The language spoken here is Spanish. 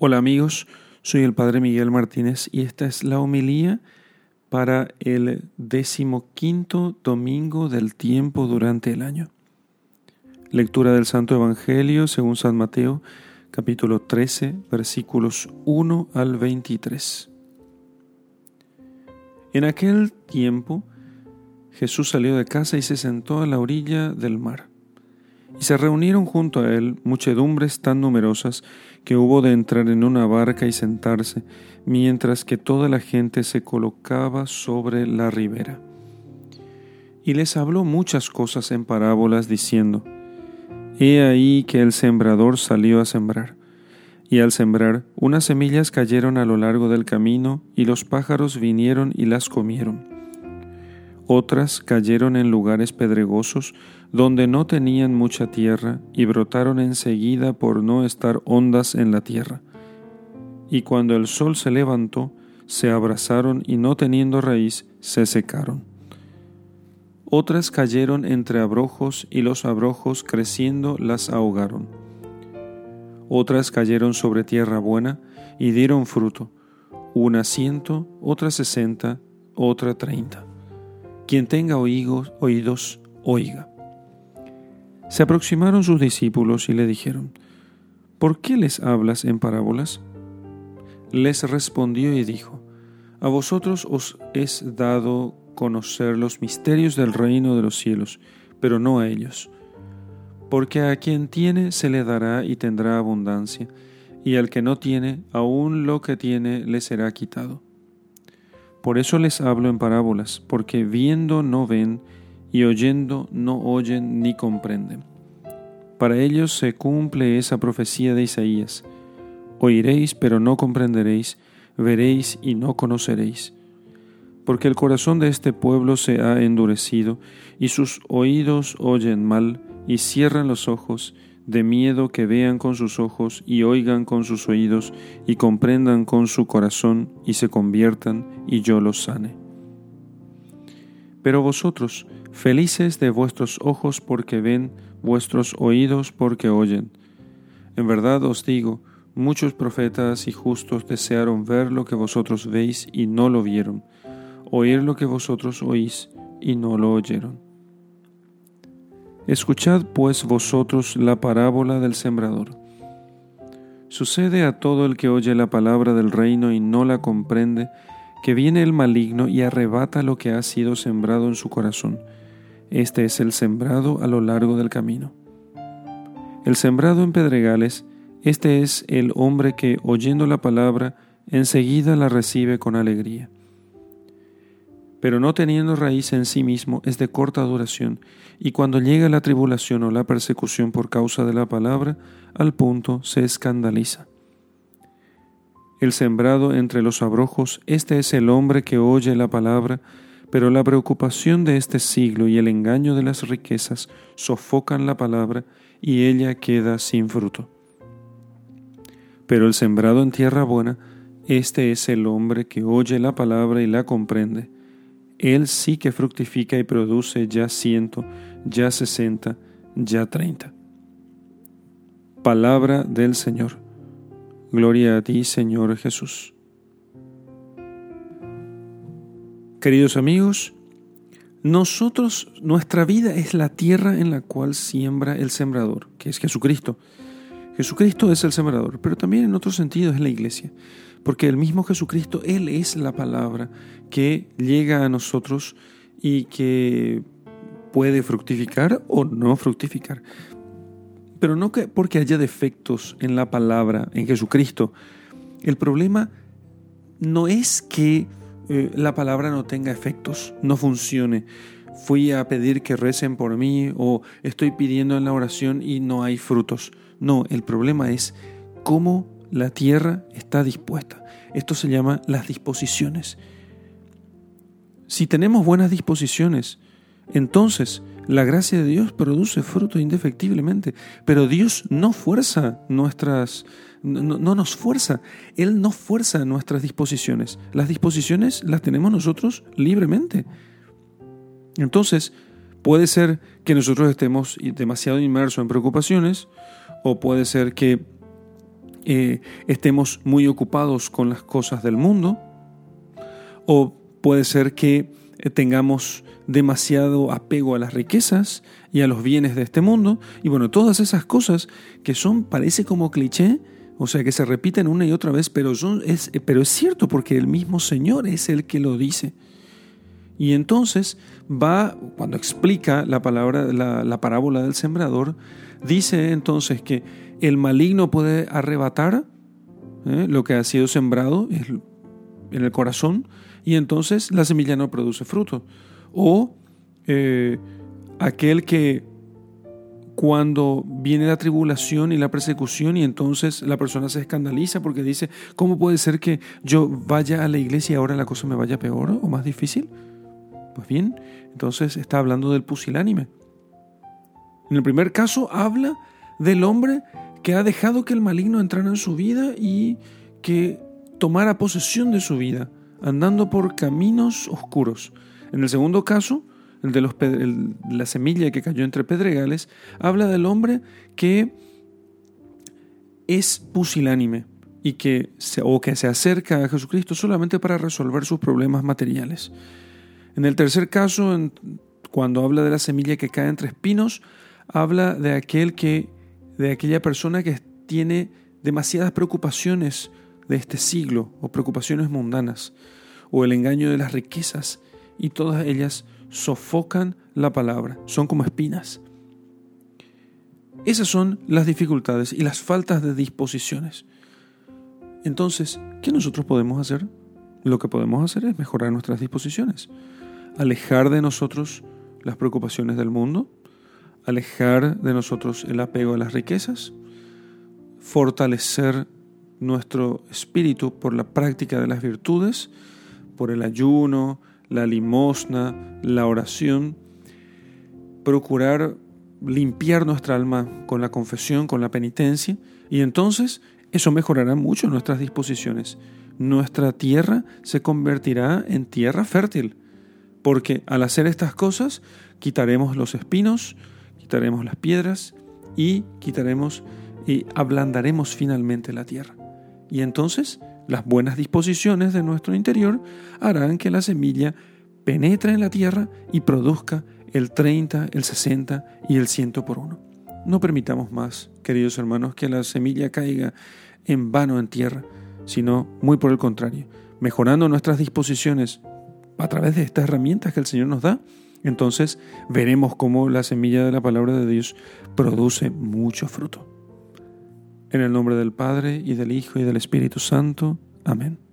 Hola amigos, soy el Padre Miguel Martínez y esta es la homilía para el decimoquinto domingo del tiempo durante el año. Lectura del Santo Evangelio según San Mateo, capítulo 13, versículos 1 al 23. En aquel tiempo Jesús salió de casa y se sentó a la orilla del mar. Y se reunieron junto a él muchedumbres tan numerosas que hubo de entrar en una barca y sentarse, mientras que toda la gente se colocaba sobre la ribera. Y les habló muchas cosas en parábolas, diciendo, He ahí que el sembrador salió a sembrar. Y al sembrar, unas semillas cayeron a lo largo del camino, y los pájaros vinieron y las comieron. Otras cayeron en lugares pedregosos, donde no tenían mucha tierra, y brotaron enseguida por no estar hondas en la tierra. Y cuando el sol se levantó, se abrazaron y no teniendo raíz, se secaron. Otras cayeron entre abrojos, y los abrojos creciendo las ahogaron. Otras cayeron sobre tierra buena, y dieron fruto, una ciento, otra sesenta, otra treinta. Quien tenga oídos, oiga. Se aproximaron sus discípulos y le dijeron, ¿Por qué les hablas en parábolas? Les respondió y dijo, A vosotros os es dado conocer los misterios del reino de los cielos, pero no a ellos. Porque a quien tiene se le dará y tendrá abundancia, y al que no tiene, aún lo que tiene le será quitado. Por eso les hablo en parábolas, porque viendo no ven y oyendo no oyen ni comprenden. Para ellos se cumple esa profecía de Isaías. Oiréis pero no comprenderéis, veréis y no conoceréis. Porque el corazón de este pueblo se ha endurecido, y sus oídos oyen mal, y cierran los ojos, de miedo que vean con sus ojos y oigan con sus oídos y comprendan con su corazón y se conviertan y yo los sane. Pero vosotros, felices de vuestros ojos porque ven, vuestros oídos porque oyen. En verdad os digo, muchos profetas y justos desearon ver lo que vosotros veis y no lo vieron, oír lo que vosotros oís y no lo oyeron. Escuchad pues vosotros la parábola del sembrador. Sucede a todo el que oye la palabra del reino y no la comprende, que viene el maligno y arrebata lo que ha sido sembrado en su corazón. Este es el sembrado a lo largo del camino. El sembrado en pedregales, este es el hombre que, oyendo la palabra, enseguida la recibe con alegría pero no teniendo raíz en sí mismo es de corta duración, y cuando llega la tribulación o la persecución por causa de la palabra, al punto se escandaliza. El sembrado entre los abrojos, este es el hombre que oye la palabra, pero la preocupación de este siglo y el engaño de las riquezas sofocan la palabra y ella queda sin fruto. Pero el sembrado en tierra buena, este es el hombre que oye la palabra y la comprende, él sí que fructifica y produce ya ciento, ya sesenta, ya treinta. Palabra del Señor. Gloria a ti, Señor Jesús. Queridos amigos, nosotros, nuestra vida es la tierra en la cual siembra el sembrador, que es Jesucristo. Jesucristo es el sembrador, pero también en otro sentido es la iglesia, porque el mismo Jesucristo, Él es la palabra que llega a nosotros y que puede fructificar o no fructificar. Pero no que porque haya defectos en la palabra, en Jesucristo. El problema no es que eh, la palabra no tenga efectos, no funcione. Fui a pedir que recen por mí o estoy pidiendo en la oración y no hay frutos. No, el problema es cómo la tierra está dispuesta. Esto se llama las disposiciones. Si tenemos buenas disposiciones, entonces la gracia de Dios produce fruto indefectiblemente, pero Dios no fuerza nuestras, no, no, nos fuerza, Él no fuerza nuestras disposiciones. Las disposiciones las tenemos nosotros libremente. Entonces, puede ser que nosotros estemos demasiado inmersos en preocupaciones, o puede ser que eh, estemos muy ocupados con las cosas del mundo, o puede ser que eh, tengamos demasiado apego a las riquezas y a los bienes de este mundo. Y bueno, todas esas cosas que son, parece como cliché, o sea, que se repiten una y otra vez, pero, es, pero es cierto porque el mismo Señor es el que lo dice. Y entonces va, cuando explica la palabra, la, parábola del sembrador, dice entonces que el maligno puede arrebatar ¿eh? lo que ha sido sembrado en el corazón y entonces la semilla no produce fruto. O eh, aquel que cuando viene la tribulación y la persecución y entonces la persona se escandaliza porque dice, ¿cómo puede ser que yo vaya a la iglesia y ahora la cosa me vaya peor o más difícil? Pues bien, entonces está hablando del pusilánime. En el primer caso habla del hombre que ha dejado que el maligno entrara en su vida y que tomara posesión de su vida, andando por caminos oscuros. En el segundo caso, el de los, la semilla que cayó entre pedregales, habla del hombre que es pusilánime y que o que se acerca a Jesucristo solamente para resolver sus problemas materiales. En el tercer caso, cuando habla de la semilla que cae entre espinos, habla de aquel que, de aquella persona que tiene demasiadas preocupaciones de este siglo o preocupaciones mundanas o el engaño de las riquezas y todas ellas sofocan la palabra, son como espinas. Esas son las dificultades y las faltas de disposiciones. Entonces, ¿qué nosotros podemos hacer? Lo que podemos hacer es mejorar nuestras disposiciones, alejar de nosotros las preocupaciones del mundo, alejar de nosotros el apego a las riquezas, fortalecer nuestro espíritu por la práctica de las virtudes, por el ayuno, la limosna, la oración, procurar limpiar nuestra alma con la confesión, con la penitencia, y entonces eso mejorará mucho nuestras disposiciones. Nuestra tierra se convertirá en tierra fértil, porque al hacer estas cosas quitaremos los espinos, quitaremos las piedras y quitaremos y ablandaremos finalmente la tierra. Y entonces las buenas disposiciones de nuestro interior harán que la semilla penetre en la tierra y produzca el 30, el 60 y el 100 por uno. No permitamos más, queridos hermanos, que la semilla caiga en vano en tierra, sino muy por el contrario, mejorando nuestras disposiciones a través de estas herramientas que el Señor nos da, entonces veremos cómo la semilla de la palabra de Dios produce mucho fruto. En el nombre del Padre y del Hijo y del Espíritu Santo. Amén.